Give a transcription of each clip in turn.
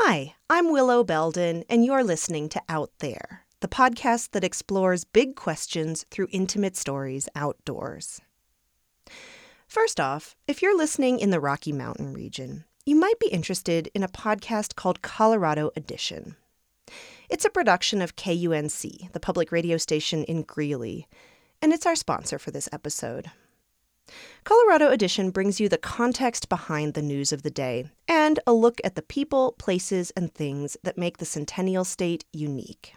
Hi, I'm Willow Belden, and you're listening to Out There, the podcast that explores big questions through intimate stories outdoors. First off, if you're listening in the Rocky Mountain region, you might be interested in a podcast called Colorado Edition. It's a production of KUNC, the public radio station in Greeley, and it's our sponsor for this episode. Colorado Edition brings you the context behind the news of the day and a look at the people, places, and things that make the Centennial State unique.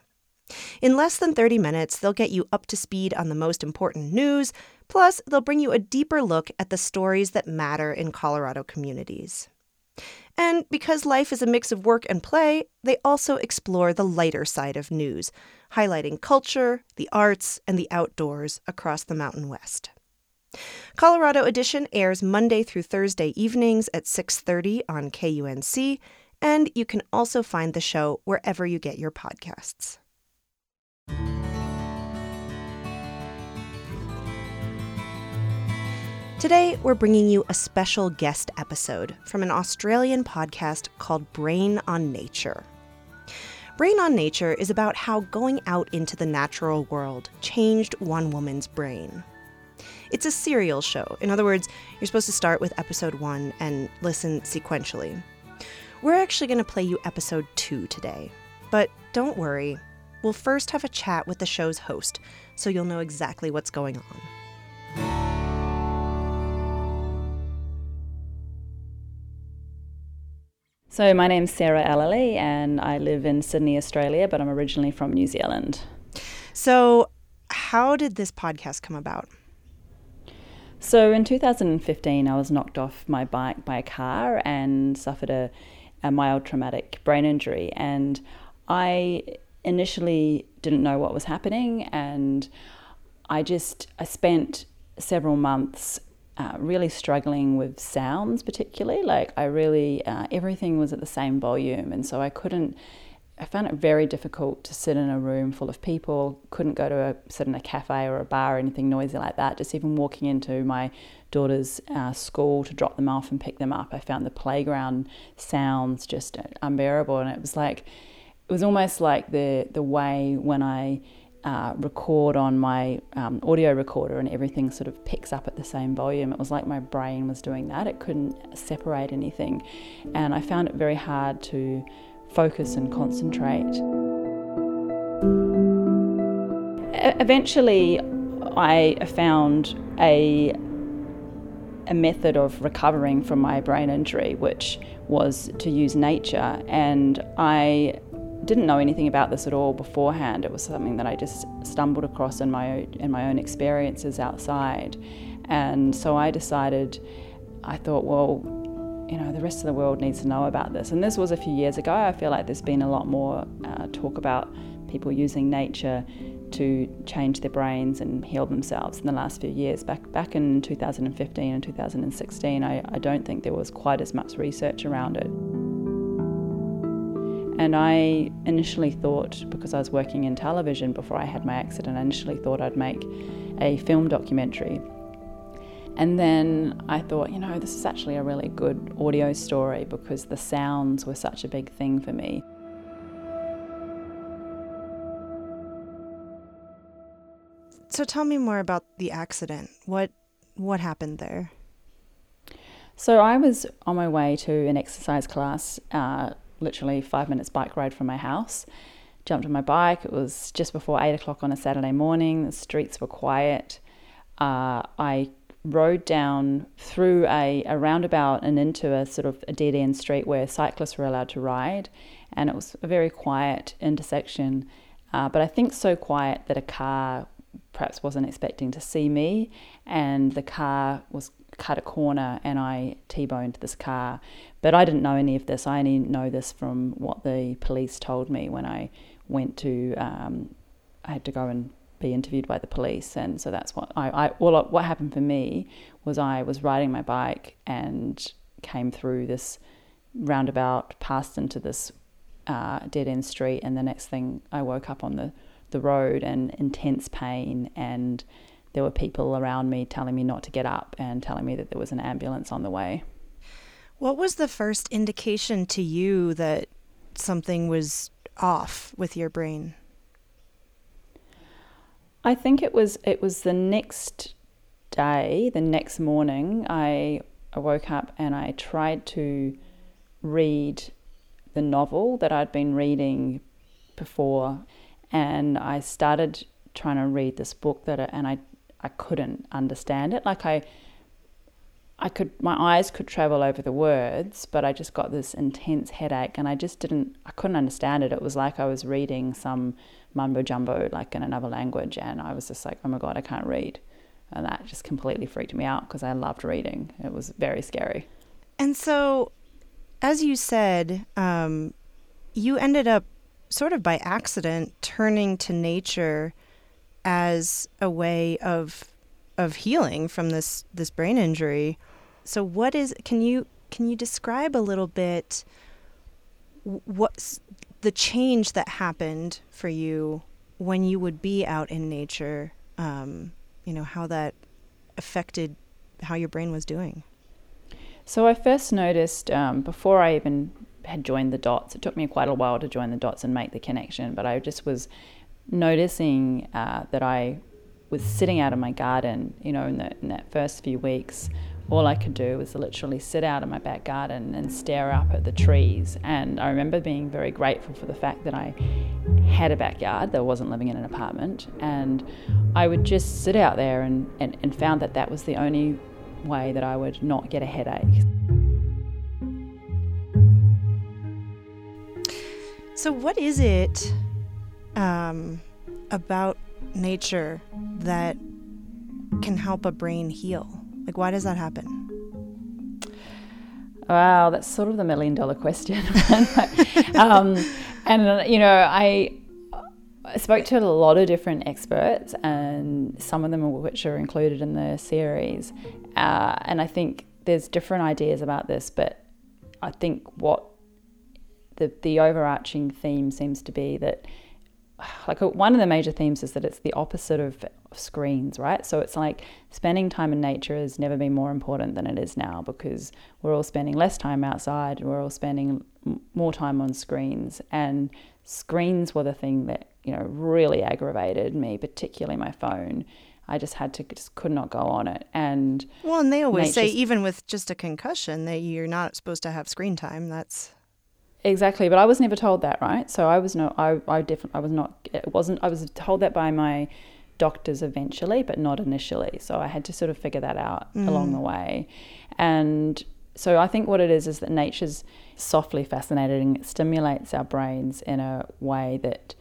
In less than 30 minutes, they'll get you up to speed on the most important news, plus, they'll bring you a deeper look at the stories that matter in Colorado communities. And because life is a mix of work and play, they also explore the lighter side of news, highlighting culture, the arts, and the outdoors across the Mountain West. Colorado Edition airs Monday through Thursday evenings at 6:30 on KUNC, and you can also find the show wherever you get your podcasts. Today, we're bringing you a special guest episode from an Australian podcast called Brain on Nature. Brain on Nature is about how going out into the natural world changed one woman's brain. It's a serial show. In other words, you're supposed to start with episode one and listen sequentially. We're actually going to play you episode two today. But don't worry, we'll first have a chat with the show's host so you'll know exactly what's going on. So, my name's Sarah Allely, and I live in Sydney, Australia, but I'm originally from New Zealand. So, how did this podcast come about? So, in 2015, I was knocked off my bike by a car and suffered a, a mild traumatic brain injury. And I initially didn't know what was happening, and I just I spent several months uh, really struggling with sounds, particularly. Like, I really, uh, everything was at the same volume. And so I couldn't, I found it very difficult to sit in a room full of people, couldn't go to a, sit in a cafe or a bar or anything noisy like that. Just even walking into my daughter's uh, school to drop them off and pick them up, I found the playground sounds just unbearable. And it was like, it was almost like the, the way when I, uh, record on my um, audio recorder and everything sort of picks up at the same volume. It was like my brain was doing that. It couldn't separate anything. And I found it very hard to focus and concentrate. Eventually, I found a a method of recovering from my brain injury, which was to use nature. And I didn't know anything about this at all beforehand. It was something that I just stumbled across in my in my own experiences outside, and so I decided. I thought, well, you know, the rest of the world needs to know about this. And this was a few years ago. I feel like there's been a lot more uh, talk about people using nature to change their brains and heal themselves in the last few years. Back back in 2015 and 2016, I, I don't think there was quite as much research around it. And I initially thought, because I was working in television before I had my accident, I initially thought I'd make a film documentary. And then I thought, you know, this is actually a really good audio story because the sounds were such a big thing for me. So tell me more about the accident. What what happened there? So I was on my way to an exercise class uh, literally five minutes bike ride from my house. Jumped on my bike. It was just before eight o'clock on a Saturday morning. The streets were quiet. Uh, I rode down through a, a roundabout and into a sort of a dead end street where cyclists were allowed to ride. And it was a very quiet intersection, uh, but I think so quiet that a car perhaps wasn't expecting to see me, and the car was cut a corner and I T boned this car. But I didn't know any of this. I only know this from what the police told me when I went to, um, I had to go and be interviewed by the police. And so that's what I, I well, what happened for me was I was riding my bike and came through this roundabout, passed into this uh, dead end street, and the next thing I woke up on the, the road and intense pain and there were people around me telling me not to get up and telling me that there was an ambulance on the way. What was the first indication to you that something was off with your brain? I think it was it was the next day, the next morning, I, I woke up and I tried to read the novel that I'd been reading before, and I started trying to read this book that and I I couldn't understand it. Like I I could my eyes could travel over the words, but I just got this intense headache and I just didn't I couldn't understand it. It was like I was reading some mumbo jumbo like in another language and I was just like, "Oh my god, I can't read." And that just completely freaked me out because I loved reading. It was very scary. And so as you said, um, you ended up sort of by accident turning to nature as a way of of healing from this this brain injury. So what is can you can you describe a little bit what's the change that happened for you when you would be out in nature? Um, you know how that affected how your brain was doing. So I first noticed um, before I even had joined the dots. It took me quite a while to join the dots and make the connection, but I just was noticing uh, that I was sitting out in my garden, you know, in, the, in that first few weeks, all I could do was literally sit out in my back garden and stare up at the trees. And I remember being very grateful for the fact that I had a backyard, that I wasn't living in an apartment. And I would just sit out there and, and, and found that that was the only way that I would not get a headache. So, what is it um, about nature that can help a brain heal? Like, why does that happen? Wow, that's sort of the million dollar question. um, and, you know, I, I spoke to a lot of different experts, and some of them which are included in the series. Uh, and I think there's different ideas about this, but I think what the, the overarching theme seems to be that like one of the major themes is that it's the opposite of screens, right? So it's like spending time in nature has never been more important than it is now because we're all spending less time outside and we're all spending more time on screens. And screens were the thing that, you know, really aggravated me, particularly my phone. I just had to just could not go on it. And well, and they always say even with just a concussion that you're not supposed to have screen time. That's Exactly, but I was never told that, right? So I was no, I, I definitely, I was not, it wasn't, I was told that by my doctors eventually, but not initially. So I had to sort of figure that out mm. along the way. And so I think what it is is that nature's softly fascinating. It stimulates our brains in a way that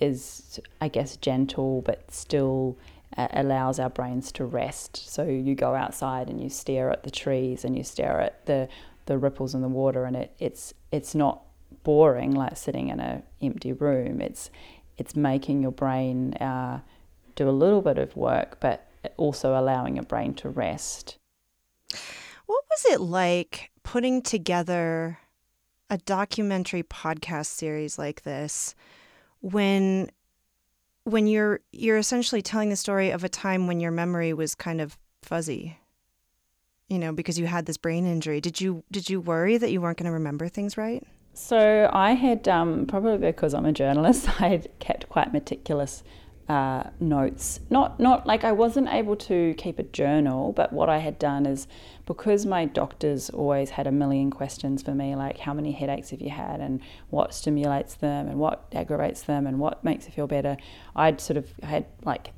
is, I guess, gentle, but still uh, allows our brains to rest. So you go outside and you stare at the trees and you stare at the the ripples in the water, and it, it's it's not boring like sitting in an empty room. It's it's making your brain uh, do a little bit of work, but also allowing your brain to rest. What was it like putting together a documentary podcast series like this when when you're you're essentially telling the story of a time when your memory was kind of fuzzy? You know, because you had this brain injury. Did you did you worry that you weren't going to remember things right? So I had um, probably because I'm a journalist, I had kept quite meticulous uh, notes. Not not like I wasn't able to keep a journal, but what I had done is because my doctors always had a million questions for me, like how many headaches have you had, and what stimulates them, and what aggravates them, and what makes you feel better. I'd sort of had like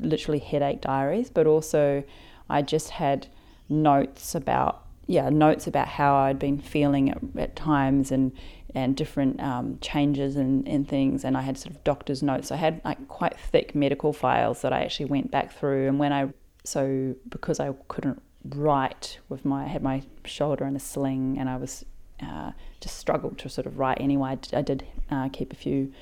literally headache diaries, but also I just had notes about yeah, notes about how I'd been feeling at, at times and and different um, changes and, and things. And I had sort of doctor's notes. I had like quite thick medical files that I actually went back through. And when I so because I couldn't write with my I had my shoulder in a sling and I was uh, just struggled to sort of write anyway. I, I did uh, keep a few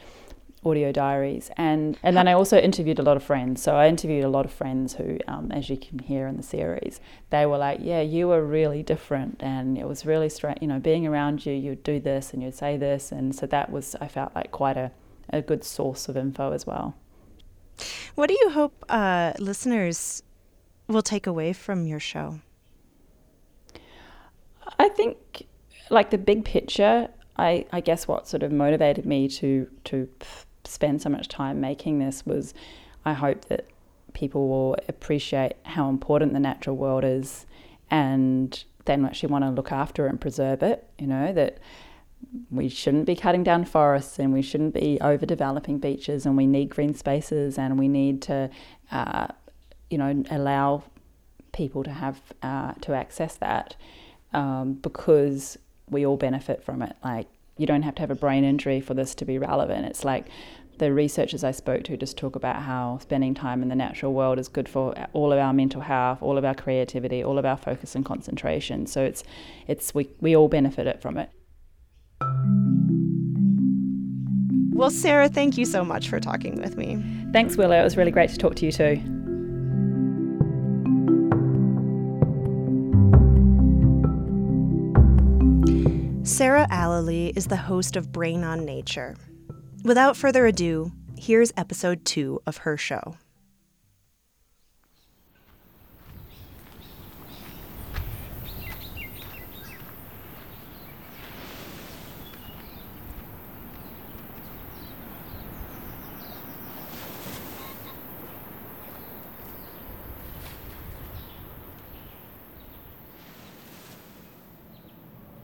audio diaries. And and then I also interviewed a lot of friends. So I interviewed a lot of friends who um, as you can hear in the series they were like yeah you were really different and it was really strange you know being around you you'd do this and you'd say this. And so that was I felt like quite a, a good source of info as well. What do you hope uh, listeners will take away from your show? I think like the big picture I, I guess what sort of motivated me to to spend so much time making this was I hope that people will appreciate how important the natural world is and then actually want to look after and preserve it. You know, that we shouldn't be cutting down forests and we shouldn't be overdeveloping beaches and we need green spaces and we need to, uh, you know, allow people to have uh, to access that um, because we all benefit from it. Like you don't have to have a brain injury for this to be relevant. It's like the researchers I spoke to just talk about how spending time in the natural world is good for all of our mental health, all of our creativity, all of our focus and concentration. So it's it's we, we all benefit it from it. Well, Sarah, thank you so much for talking with me. Thanks, Willow. It was really great to talk to you too. Sarah Allely is the host of Brain on Nature. Without further ado, here's episode two of her show.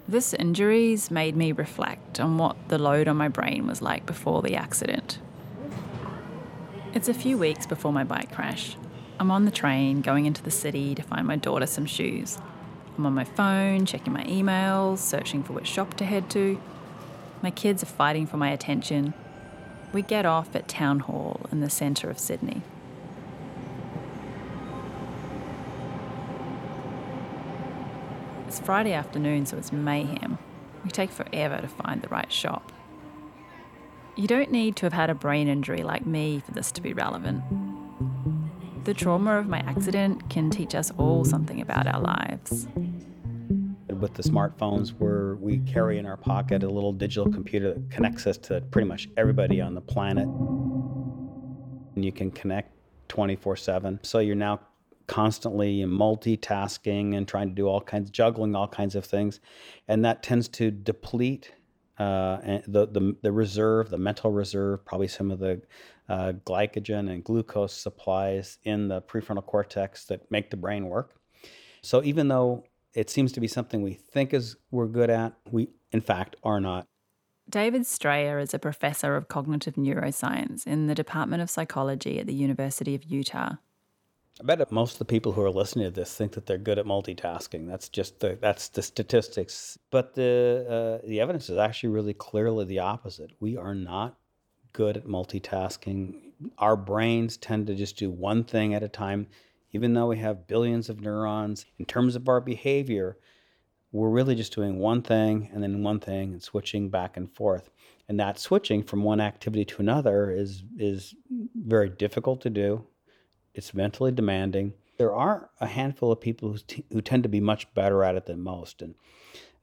This injuries made me reflect on what the load on my brain was like before the accident. It's a few weeks before my bike crash. I'm on the train going into the city to find my daughter some shoes. I'm on my phone, checking my emails, searching for which shop to head to. My kids are fighting for my attention. We get off at Town Hall in the centre of Sydney. It's Friday afternoon, so it's mayhem. We take forever to find the right shop. You don't need to have had a brain injury like me for this to be relevant. The trauma of my accident can teach us all something about our lives. With the smartphones, where we carry in our pocket a little digital computer that connects us to pretty much everybody on the planet. And you can connect 24 7. So you're now constantly multitasking and trying to do all kinds, juggling all kinds of things, and that tends to deplete uh, the, the the reserve, the mental reserve, probably some of the uh, glycogen and glucose supplies in the prefrontal cortex that make the brain work. So even though it seems to be something we think is we're good at, we in fact are not. David Strayer is a professor of cognitive neuroscience in the Department of Psychology at the University of Utah. I bet most of the people who are listening to this think that they're good at multitasking. That's just the that's the statistics. But the uh, the evidence is actually really clearly the opposite. We are not good at multitasking. Our brains tend to just do one thing at a time, even though we have billions of neurons. In terms of our behavior, we're really just doing one thing and then one thing and switching back and forth. And that switching from one activity to another is is very difficult to do it's mentally demanding. There are a handful of people who, t- who tend to be much better at it than most. And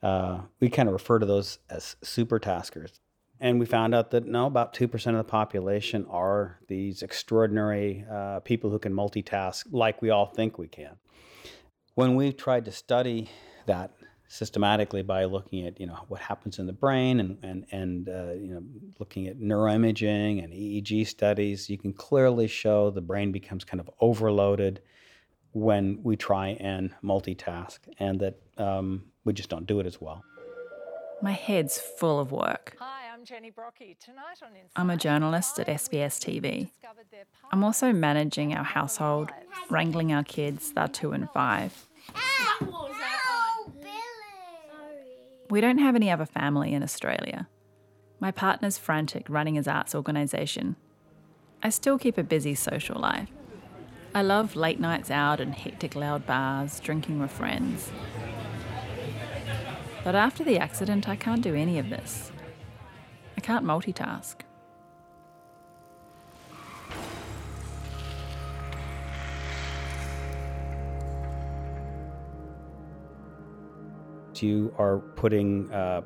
uh, we kind of refer to those as super taskers. And we found out that no, about 2% of the population are these extraordinary uh, people who can multitask like we all think we can. When we tried to study that systematically by looking at you know what happens in the brain and and and uh, you know looking at neuroimaging and EEG studies, you can clearly show the brain becomes kind of overloaded when we try and multitask, and that um, we just don't do it as well. My head's full of work. Hi, I'm Jenny Brockie. Tonight on Insight, I'm a journalist at SBS TV. I'm also managing our household, wrangling our kids, they're two and five. We don't have any other family in Australia. My partner's frantic running his arts organisation. I still keep a busy social life. I love late nights out in hectic loud bars, drinking with friends. But after the accident, I can't do any of this. I can't multitask. You are putting uh,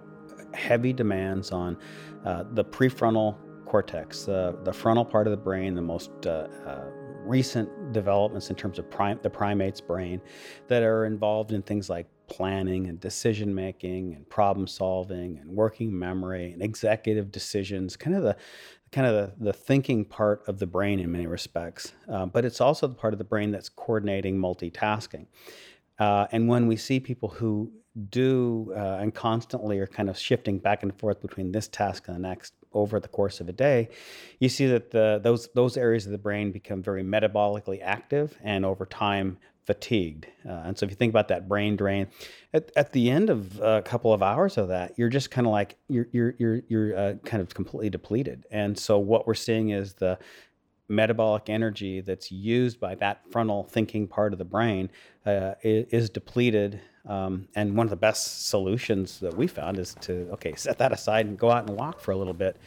heavy demands on uh, the prefrontal cortex, uh, the frontal part of the brain, the most uh, uh, recent developments in terms of prim- the primate's brain that are involved in things like planning and decision making and problem solving and working memory and executive decisions, kind of the kind of the, the thinking part of the brain in many respects. Uh, but it's also the part of the brain that's coordinating multitasking. Uh, and when we see people who do uh, and constantly are kind of shifting back and forth between this task and the next over the course of a day, you see that the, those those areas of the brain become very metabolically active and over time fatigued. Uh, and so if you think about that brain drain, at, at the end of a couple of hours of that, you're just kind of like you're you're you're you're uh, kind of completely depleted. And so what we're seeing is the metabolic energy that's used by that frontal thinking part of the brain uh, is, depleted. Um, and one of the best solutions that we found is to okay set that aside and go out and walk for a little bit.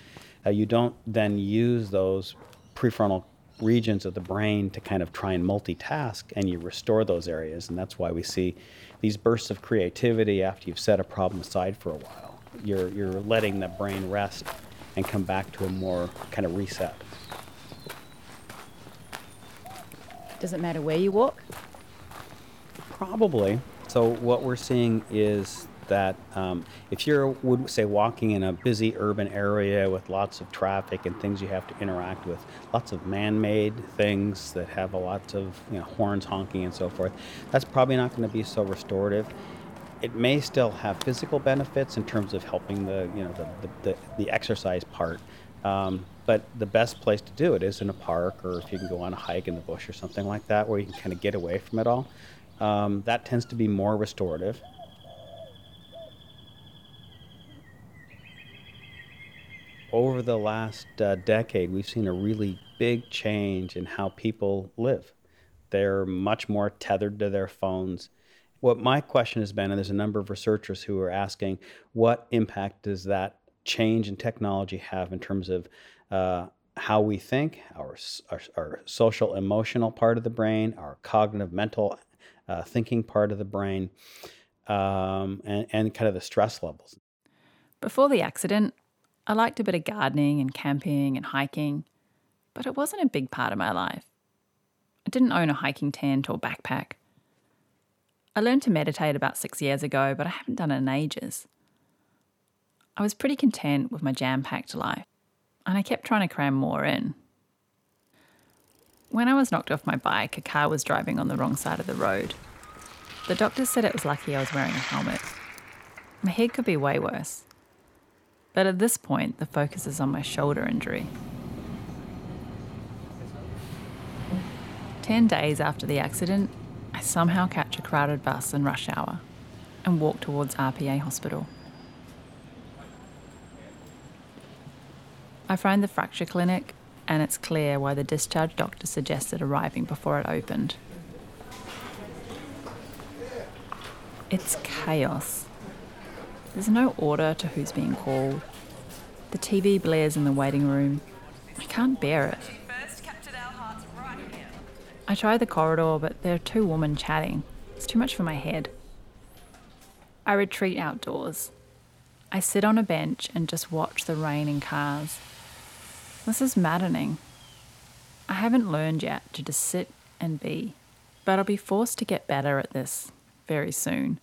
Uh, you don't then use those prefrontal regions of the brain to kind of try and multitask and you restore those areas and that's why we see these bursts of creativity after you've set a problem aside for a while you're you're letting the brain rest and come back to a more kind of reset does it matter where you walk? Probably. So what we're seeing is that um, if you're would say walking in a busy urban area with lots of traffic and things you have to interact with lots of man-made things that have a lot of you know, horns honking and so forth that's probably not going to be so restorative. It may still have physical benefits in terms of helping the you know the, the, the, the exercise part. Um, but the best place to do it is in a park or if you can go on a hike in the bush or something like that where you can kind of get away from it all um, that tends to be more restorative over the last uh, decade, we've seen a really big change in how people live. They're much more tethered to their phones. What my question has been, and there's a number of researchers who are asking, what impact does that change in technology have in terms of uh, how we think, our, our, our, social emotional part of the brain, our cognitive mental uh, thinking part of the brain, um, and, and kind of the stress levels. Before the accident, I liked a bit of gardening and camping and hiking, but it wasn't a big part of my life. I didn't own a hiking tent or backpack. I learned to meditate about six years ago, but I haven't done it in ages. I was pretty content with my jam packed life, and I kept trying to cram more in. When I was knocked off my bike, a car was driving on the wrong side of the road. The doctor said it was lucky I was wearing a helmet. My head could be way worse. But at this point, the focus is on my shoulder injury. Ten days after the accident, I somehow catch a crowded bus in rush hour and walk towards RPA hospital. I find the fracture clinic, and it's clear why the discharge doctor suggested arriving before it opened. It's chaos. There's no order to who's being called. The TV blares in the waiting room. I can't bear it. I try the corridor, but there are two women chatting. It's too much for my head. I retreat outdoors. I sit on a bench and just watch the rain and cars. This is maddening. I haven't learned yet to just sit and be, but I'll be forced to get better at this very soon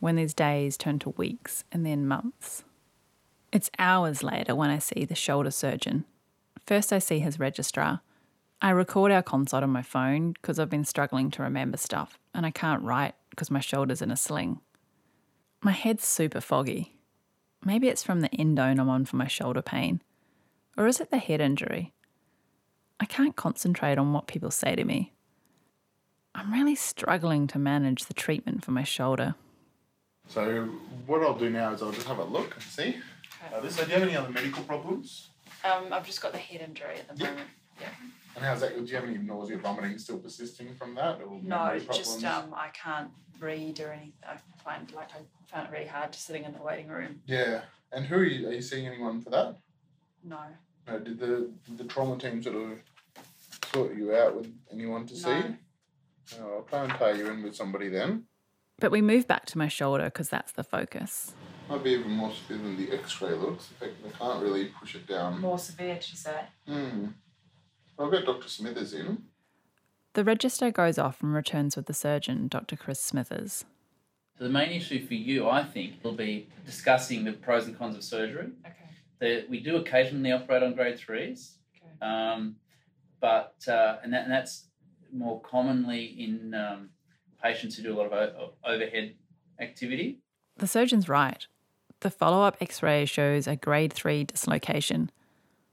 when these days turn to weeks and then months. It's hours later when I see the shoulder surgeon. First, I see his registrar. I record our consult on my phone because I've been struggling to remember stuff and I can't write because my shoulder's in a sling. My head's super foggy. Maybe it's from the endone I'm on for my shoulder pain. Or is it the head injury? I can't concentrate on what people say to me. I'm really struggling to manage the treatment for my shoulder. So what I'll do now is I'll just have a look and see. Okay. Uh, so do you have any other medical problems? Um, I've just got the head injury at the moment. Yeah. And how's that? Do you have any nausea, vomiting still persisting from that? Or no, just um, I can't read or anything. I find like I found it really hard just sitting in the waiting room. Yeah. And who are you? Are you seeing anyone for that? No. No. Did the did the trauma team sort of sort you out with anyone to no. see? No, I'll try and tie you in with somebody then. But we move back to my shoulder because that's the focus. Might be even more severe than the X-ray looks. In fact, they can't really push it down. More severe, did you say? Hmm. I'll get Dr. Smithers in. The registrar goes off and returns with the surgeon, Dr. Chris Smithers. The main issue for you, I think, will be discussing the pros and cons of surgery. Okay. The, we do occasionally operate on grade threes, Okay. um, but uh, and, that, and that's more commonly in um, patients who do a lot of o- overhead activity. The surgeon's right. The follow up x ray shows a grade 3 dislocation.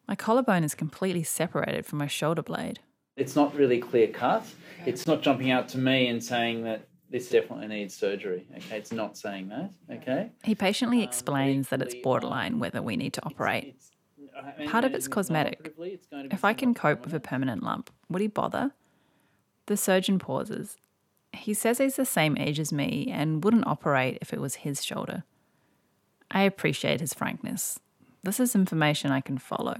My collarbone is completely separated from my shoulder blade. It's not really clear cut. It's not jumping out to me and saying that this definitely needs surgery. Okay, it's not saying that. Okay. He patiently Um, explains that it's borderline um, whether we need to operate. It's- uh, and- Part of it's cosmetic. it's going to be If I can cope with a permanent lump, would he bother? The surgeon pauses. He says he's the same age as me and wouldn't operate if it was his shoulder. I appreciate his frankness. This is information I can follow.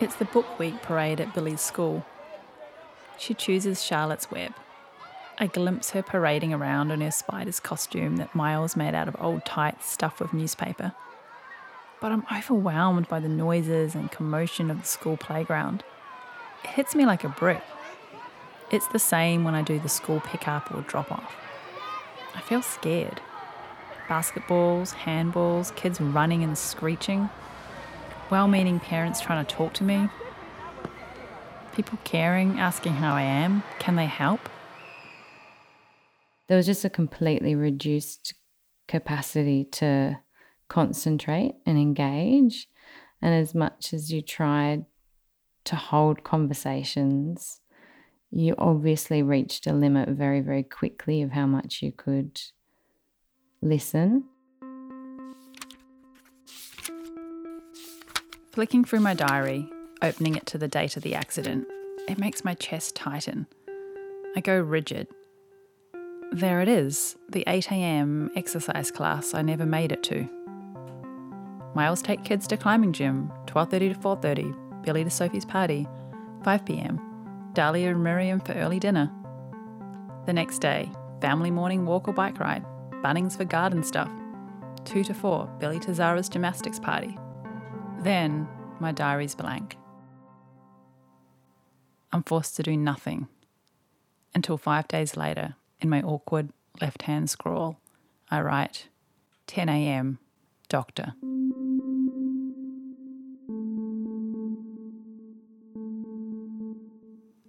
It's the book week parade at Billy's school. She chooses Charlotte's Web. I glimpse her parading around in her spider's costume that Miles made out of old tights stuffed with newspaper. But I'm overwhelmed by the noises and commotion of the school playground. It hits me like a brick. It's the same when I do the school pickup or drop off. I feel scared. Basketballs, handballs, kids running and screeching. Well meaning parents trying to talk to me. People caring, asking how I am. Can they help? there was just a completely reduced capacity to concentrate and engage. And as much as you tried to hold conversations, you obviously reached a limit very, very quickly of how much you could listen. Flicking through my diary, opening it to the date of the accident, it makes my chest tighten. I go rigid. There it is, the 8am exercise class I never made it to. Miles take kids to climbing gym, 12.30 to 4.30, Billy to Sophie's party, 5pm, Dalia and Miriam for early dinner. The next day, family morning walk or bike ride, Bunnings for garden stuff, 2 to 4, Billy to Zara's gymnastics party. Then my diary's blank. I'm forced to do nothing until five days later, in my awkward left hand scrawl, I write 10 a.m., doctor.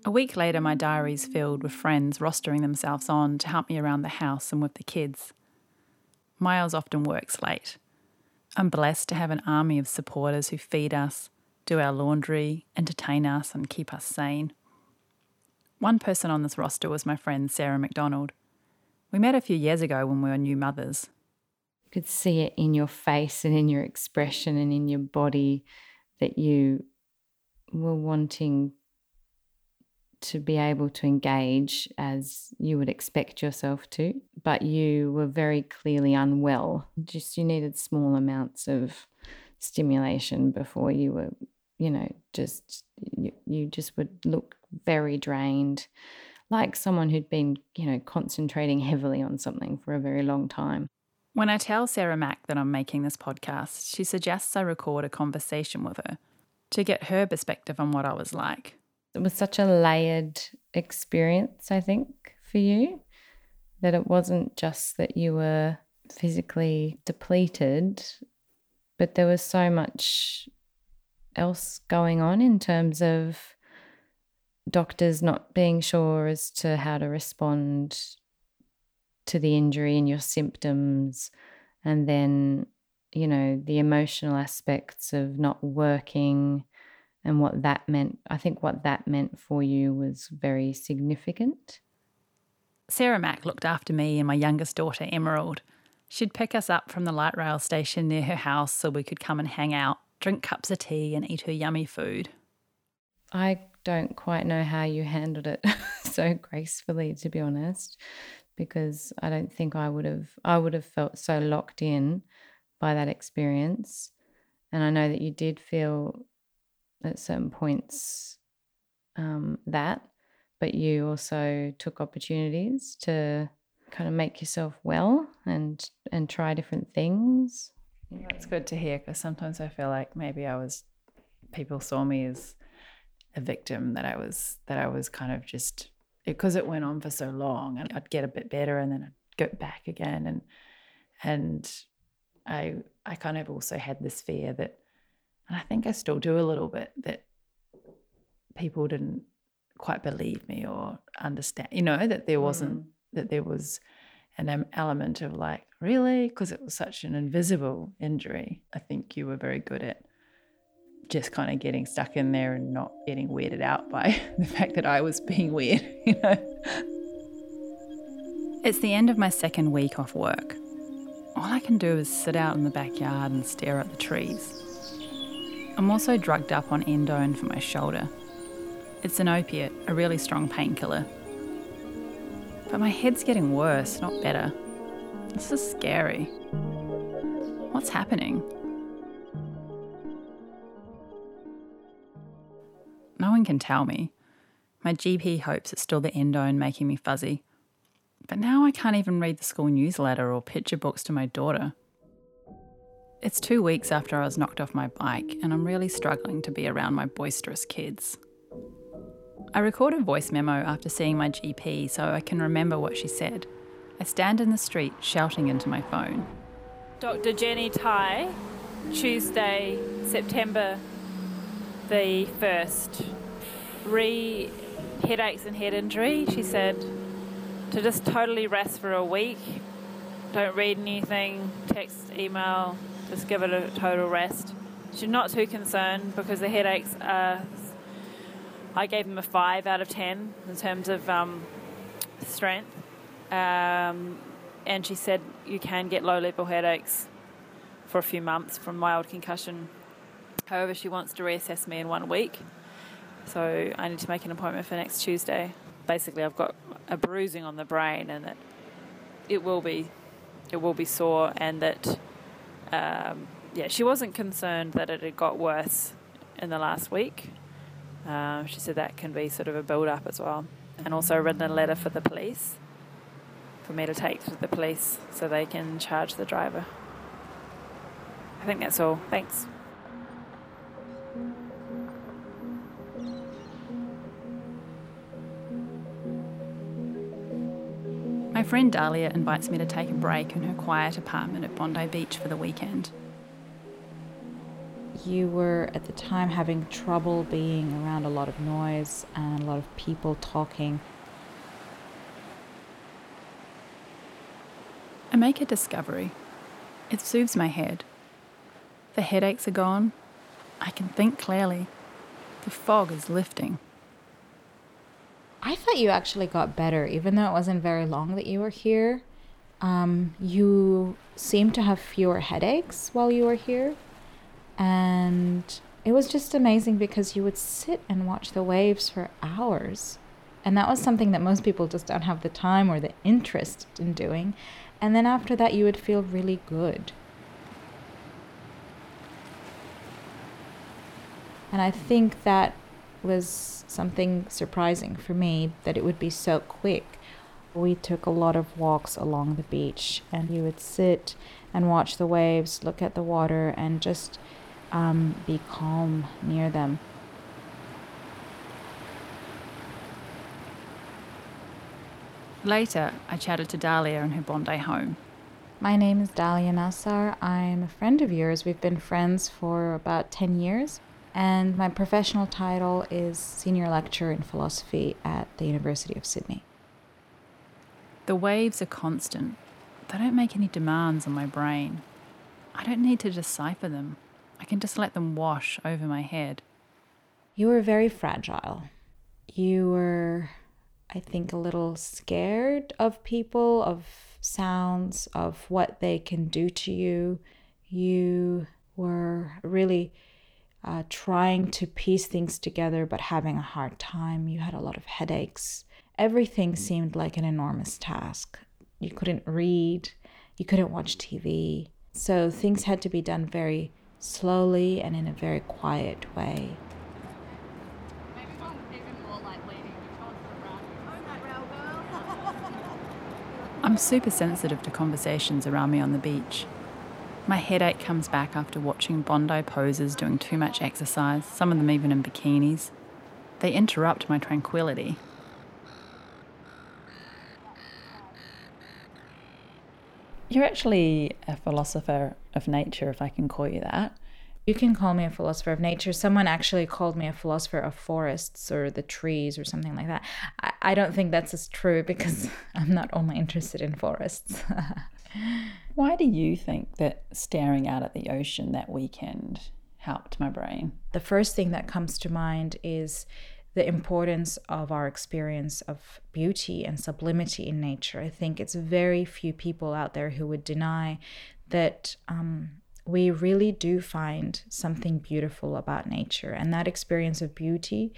A week later, my diary's filled with friends rostering themselves on to help me around the house and with the kids. Miles often works late. I'm blessed to have an army of supporters who feed us, do our laundry, entertain us, and keep us sane. One person on this roster was my friend Sarah McDonald. We met a few years ago when we were new mothers. You could see it in your face and in your expression and in your body that you were wanting to be able to engage as you would expect yourself to, but you were very clearly unwell. Just you needed small amounts of stimulation before you were, you know, just you, you just would look very drained, like someone who'd been, you know, concentrating heavily on something for a very long time. When I tell Sarah Mack that I'm making this podcast, she suggests I record a conversation with her to get her perspective on what I was like. It was such a layered experience, I think, for you, that it wasn't just that you were physically depleted, but there was so much else going on in terms of doctors not being sure as to how to respond to the injury and your symptoms, and then, you know, the emotional aspects of not working and what that meant. I think what that meant for you was very significant. Sarah Mack looked after me and my youngest daughter, Emerald. She'd pick us up from the light rail station near her house so we could come and hang out, drink cups of tea, and eat her yummy food. I don't quite know how you handled it so gracefully, to be honest, because I don't think I would have. I would have felt so locked in by that experience, and I know that you did feel at certain points um, that, but you also took opportunities to kind of make yourself well and and try different things. That's good to hear because sometimes I feel like maybe I was, people saw me as a victim that I was that I was kind of just because it went on for so long and I'd get a bit better and then I'd go back again and and I I kind of also had this fear that and I think I still do a little bit that people didn't quite believe me or understand you know that there wasn't mm. that there was an element of like really because it was such an invisible injury I think you were very good at just kind of getting stuck in there and not getting weirded out by the fact that I was being weird, you know. It's the end of my second week off work. All I can do is sit out in the backyard and stare at the trees. I'm also drugged up on endone for my shoulder. It's an opiate, a really strong painkiller. But my head's getting worse, not better. This is scary. What's happening? No one can tell me. My GP hopes it's still the endone making me fuzzy. But now I can't even read the school newsletter or picture books to my daughter. It's two weeks after I was knocked off my bike, and I'm really struggling to be around my boisterous kids. I record a voice memo after seeing my GP so I can remember what she said. I stand in the street shouting into my phone. Dr. Jenny Tai, Tuesday, September the first re headaches and head injury. She said to just totally rest for a week. Don't read anything, text, email, just give it a total rest. She's not too concerned because the headaches are. I gave them a five out of ten in terms of um, strength. Um, and she said you can get low level headaches for a few months from mild concussion However, she wants to reassess me in one week. So I need to make an appointment for next Tuesday. Basically, I've got a bruising on the brain, and that it will be, it will be sore, and that, um, yeah, she wasn't concerned that it had got worse in the last week. Um, she said that can be sort of a build up as well, and also written a letter for the police, for me to take to the police so they can charge the driver. I think that's all. Thanks. Friend Dalia invites me to take a break in her quiet apartment at Bondi Beach for the weekend. You were at the time having trouble being around a lot of noise and a lot of people talking. I make a discovery. It soothes my head. The headaches are gone. I can think clearly. The fog is lifting. I thought you actually got better, even though it wasn't very long that you were here. Um, you seemed to have fewer headaches while you were here. And it was just amazing because you would sit and watch the waves for hours. And that was something that most people just don't have the time or the interest in doing. And then after that, you would feel really good. And I think that was something surprising for me that it would be so quick. We took a lot of walks along the beach, and you would sit and watch the waves, look at the water, and just um, be calm near them. Later, I chatted to Dalia in her Bondi home. My name is Dalia Nassar. I'm a friend of yours. We've been friends for about 10 years and my professional title is Senior Lecturer in Philosophy at the University of Sydney. The waves are constant. They don't make any demands on my brain. I don't need to decipher them. I can just let them wash over my head. You were very fragile. You were, I think, a little scared of people, of sounds, of what they can do to you. You were really uh, trying to piece things together but having a hard time. You had a lot of headaches. Everything seemed like an enormous task. You couldn't read, you couldn't watch TV. So things had to be done very slowly and in a very quiet way. I'm super sensitive to conversations around me on the beach. My headache comes back after watching Bondi posers doing too much exercise, some of them even in bikinis. They interrupt my tranquility. You're actually a philosopher of nature, if I can call you that. You can call me a philosopher of nature. Someone actually called me a philosopher of forests or the trees or something like that. I, I don't think that's as true because I'm not only interested in forests. Why do you think that staring out at the ocean that weekend helped my brain? The first thing that comes to mind is the importance of our experience of beauty and sublimity in nature. I think it's very few people out there who would deny that um, we really do find something beautiful about nature. And that experience of beauty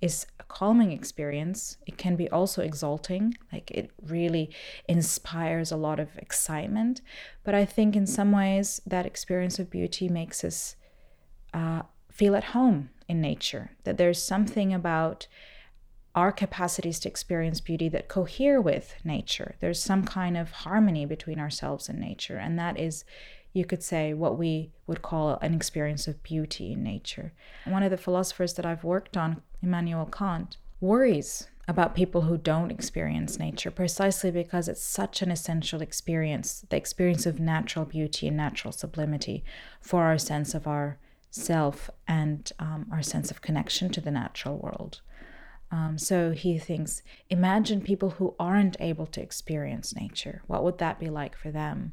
is a calming experience. It can be also exalting, like it really inspires a lot of excitement. But I think in some ways, that experience of beauty makes us uh, feel at home in nature, that there's something about our capacities to experience beauty that cohere with nature. There's some kind of harmony between ourselves and nature, and that is, you could say, what we would call an experience of beauty in nature. One of the philosophers that I've worked on, Immanuel Kant, worries about people who don't experience nature precisely because it's such an essential experience the experience of natural beauty and natural sublimity for our sense of our self and um, our sense of connection to the natural world. Um, so he thinks, imagine people who aren't able to experience nature. What would that be like for them?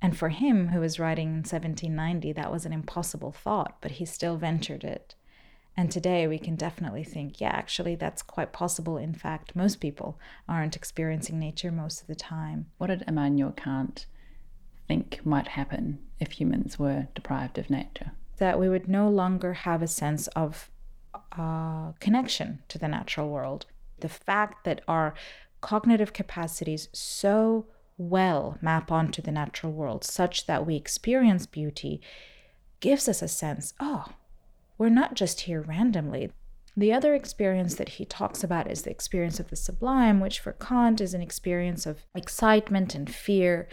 And for him, who was writing in 1790, that was an impossible thought, but he still ventured it. And today we can definitely think, yeah, actually, that's quite possible. In fact, most people aren't experiencing nature most of the time. What did Immanuel Kant think might happen if humans were deprived of nature? that we would no longer have a sense of uh, connection to the natural world. The fact that our cognitive capacities so well map onto the natural world, such that we experience beauty, gives us a sense oh, we're not just here randomly. The other experience that he talks about is the experience of the sublime, which for Kant is an experience of excitement and fear.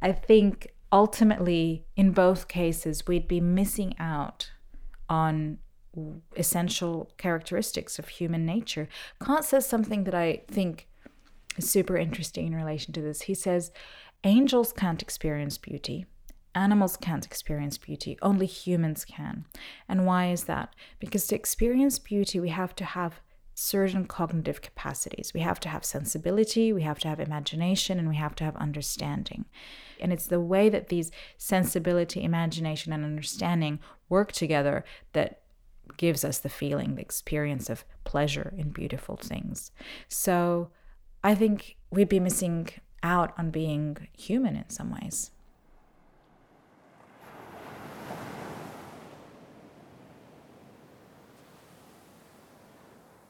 I think ultimately, in both cases, we'd be missing out on essential characteristics of human nature. Kant says something that I think super interesting in relation to this. He says, Angels can't experience beauty. Animals can't experience beauty, only humans can. And why is that? Because to experience beauty, we have to have certain cognitive capacities. We have to have sensibility, we have to have imagination, and we have to have understanding. And it's the way that these sensibility, imagination, and understanding work together that gives us the feeling, the experience of pleasure in beautiful things. So I think we'd be missing out on being human in some ways.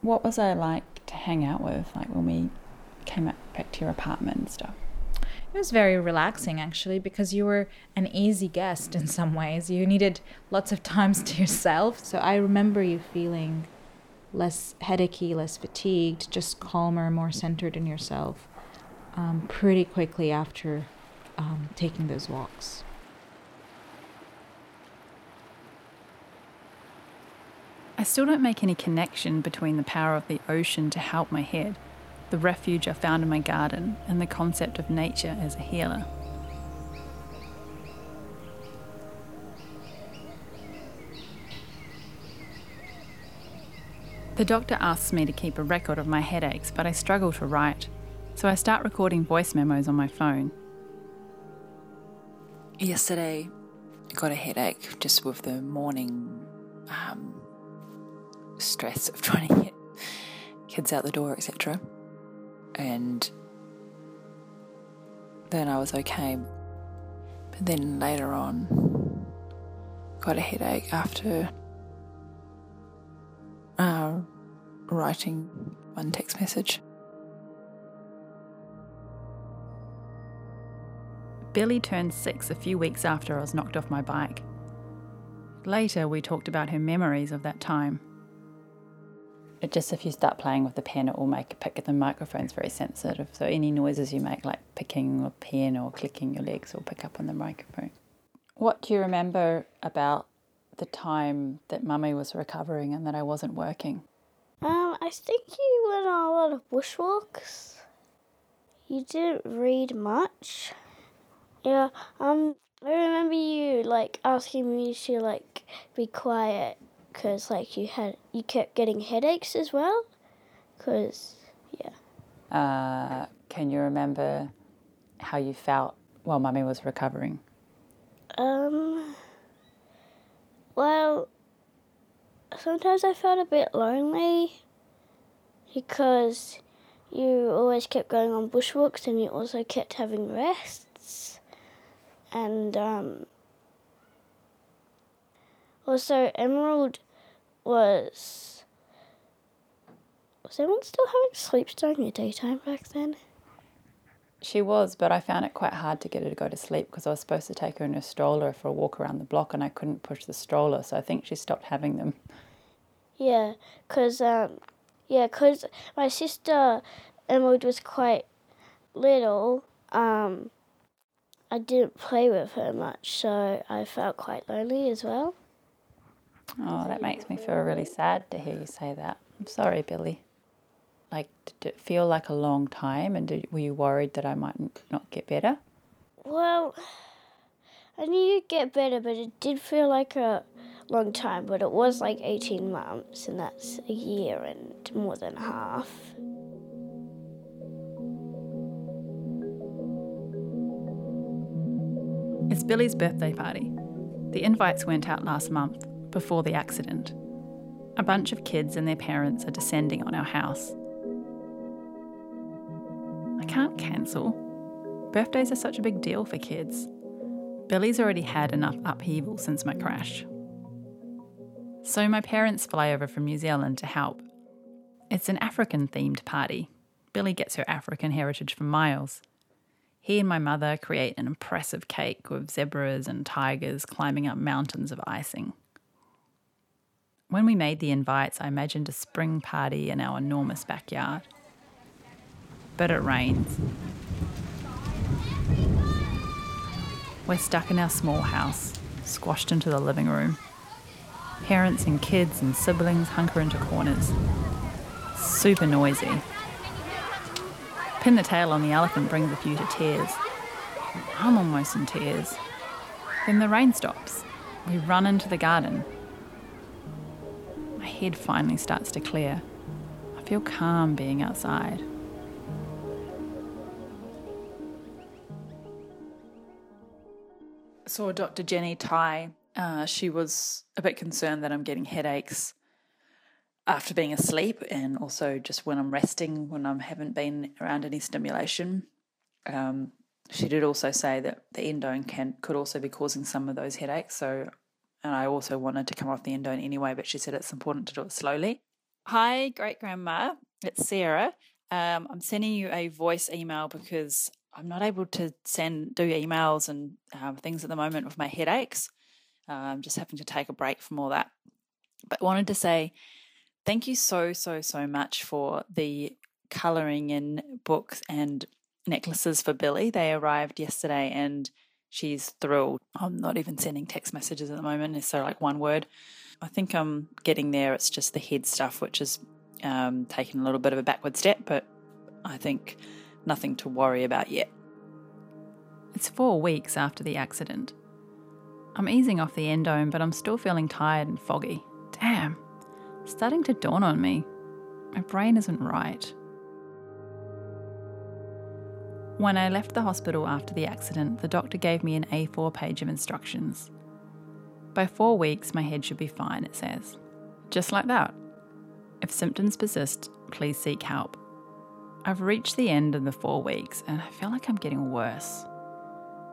What was I like to hang out with, like when we came back to your apartment and stuff? It was very relaxing actually because you were an easy guest in some ways. You needed lots of times to yourself. So I remember you feeling less headachy, less fatigued, just calmer, more centered in yourself um, pretty quickly after um, taking those walks. I still don't make any connection between the power of the ocean to help my head the refuge I found in my garden, and the concept of nature as a healer. The doctor asks me to keep a record of my headaches, but I struggle to write, so I start recording voice memos on my phone. Yesterday, I got a headache just with the morning um, stress of trying to get kids out the door, etc and then I was okay. But then later on, got a headache after uh, writing one text message. Billy turned six a few weeks after I was knocked off my bike. Later, we talked about her memories of that time it just if you start playing with the pen, it will make a pick. The microphone's very sensitive, so any noises you make, like picking a pen or clicking your legs, will pick up on the microphone. What do you remember about the time that Mummy was recovering and that I wasn't working? Um, I think you went on a lot of bushwalks. You didn't read much. Yeah, um, I remember you like asking me to like be quiet because like you had you kept getting headaches as well. Cause yeah. Uh, can you remember how you felt while mummy was recovering? Um. Well, sometimes I felt a bit lonely because you always kept going on bushwalks and you also kept having rests. And um, also, Emerald was. Was Emerald still having sleeps during the daytime back then? She was, but I found it quite hard to get her to go to sleep because I was supposed to take her in a stroller for a walk around the block and I couldn't push the stroller, so I think she stopped having them. Yeah, because um, yeah, cause my sister Emerald was quite little. Um, I didn't play with her much, so I felt quite lonely as well. Oh, that makes me feel really sad to hear you say that. I'm sorry, Billy. Like, did it feel like a long time, and did, were you worried that I might not get better? Well, I knew you'd get better, but it did feel like a long time. But it was like 18 months, and that's a year and more than half. It's Billy's birthday party. The invites went out last month, before the accident. A bunch of kids and their parents are descending on our house. Can't cancel. Birthdays are such a big deal for kids. Billy's already had enough upheaval since my crash. So my parents fly over from New Zealand to help. It's an African themed party. Billy gets her African heritage from Miles. He and my mother create an impressive cake with zebras and tigers climbing up mountains of icing. When we made the invites, I imagined a spring party in our enormous backyard. But it rains. We're stuck in our small house, squashed into the living room. Parents and kids and siblings hunker into corners. Super noisy. Pin the tail on the elephant brings a few to tears. I'm almost in tears. Then the rain stops. We run into the garden. My head finally starts to clear. I feel calm being outside. Saw Dr. Jenny Tai. Uh, she was a bit concerned that I'm getting headaches after being asleep and also just when I'm resting, when I haven't been around any stimulation. Um, she did also say that the endone can could also be causing some of those headaches. So, and I also wanted to come off the endone anyway, but she said it's important to do it slowly. Hi, great grandma. It's Sarah. Um, I'm sending you a voice email because I'm not able to send do emails and um, things at the moment with my headaches. Uh, I'm just having to take a break from all that. But wanted to say thank you so so so much for the colouring in books and necklaces for Billy. They arrived yesterday and she's thrilled. I'm not even sending text messages at the moment. It's so like one word. I think I'm getting there. It's just the head stuff, which is um, taking a little bit of a backward step, but I think nothing to worry about yet. It's four weeks after the accident. I'm easing off the endone, but I'm still feeling tired and foggy. Damn, starting to dawn on me. My brain isn't right. When I left the hospital after the accident, the doctor gave me an A4 page of instructions. By four weeks, my head should be fine, it says. Just like that. If symptoms persist, please seek help. I've reached the end of the four weeks and I feel like I'm getting worse.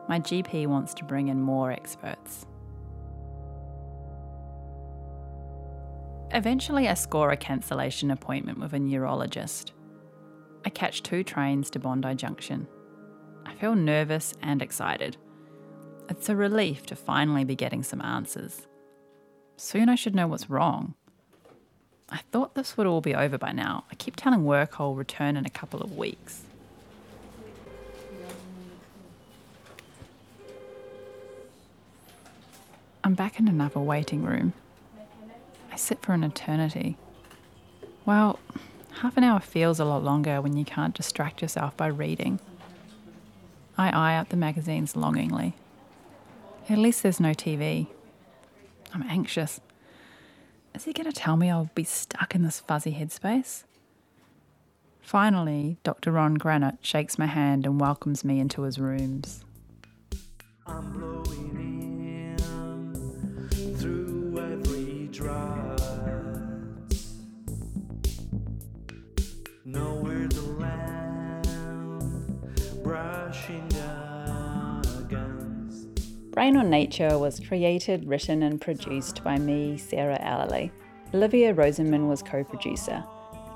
My GP wants to bring in more experts. Eventually, I score a cancellation appointment with a neurologist. I catch two trains to Bondi Junction. I feel nervous and excited. It's a relief to finally be getting some answers. Soon I should know what's wrong. I thought this would all be over by now. I keep telling work I'll return in a couple of weeks. I'm back in another waiting room. I sit for an eternity. Well, half an hour feels a lot longer when you can't distract yourself by reading. I eye out the magazines longingly. At least there's no TV. I'm anxious. Is he going to tell me I'll be stuck in this fuzzy headspace? Finally, Dr. Ron Granot shakes my hand and welcomes me into his rooms. Nowhere Brain on Nature was created, written, and produced by me, Sarah Allely. Olivia Rosenman was co producer.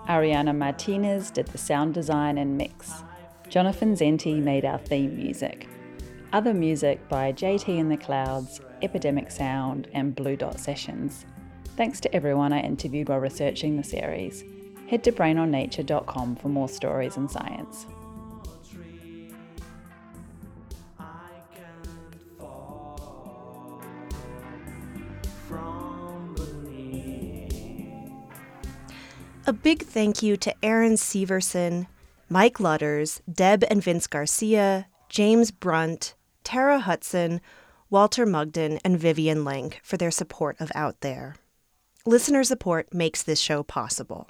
Ariana Martinez did the sound design and mix. Jonathan Zenti made our theme music. Other music by JT in the Clouds, Epidemic Sound, and Blue Dot Sessions. Thanks to everyone I interviewed while researching the series. Head to brainonnature.com for more stories and science. A big thank you to Aaron Severson, Mike Lutters, Deb and Vince Garcia, James Brunt, Tara Hudson, Walter Mugden, and Vivian Lenk for their support of Out There. Listener support makes this show possible.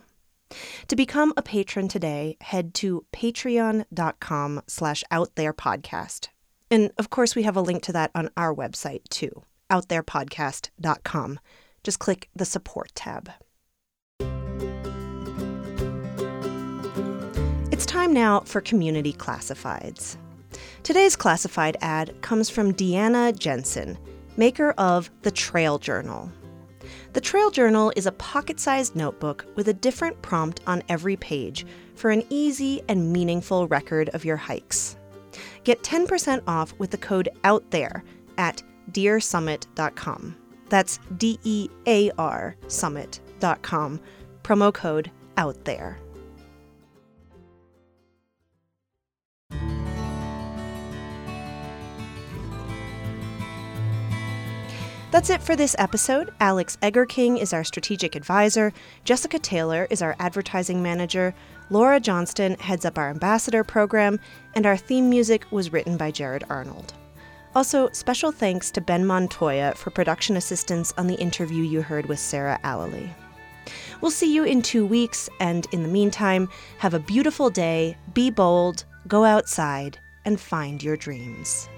To become a patron today, head to patreon.com slash outtherepodcast. And of course, we have a link to that on our website too, outtherepodcast.com. Just click the support tab. Time now for community classifieds. Today's classified ad comes from Deanna Jensen, maker of The Trail Journal. The Trail Journal is a pocket sized notebook with a different prompt on every page for an easy and meaningful record of your hikes. Get 10% off with the code OUTTHERE at dearsummit.com. That's D E A R summit.com. Promo code OUTTHERE. That's it for this episode. Alex Eggerking is our strategic advisor, Jessica Taylor is our advertising manager, Laura Johnston heads up our ambassador program, and our theme music was written by Jared Arnold. Also, special thanks to Ben Montoya for production assistance on the interview you heard with Sarah Allely. We'll see you in two weeks, and in the meantime, have a beautiful day, be bold, go outside, and find your dreams.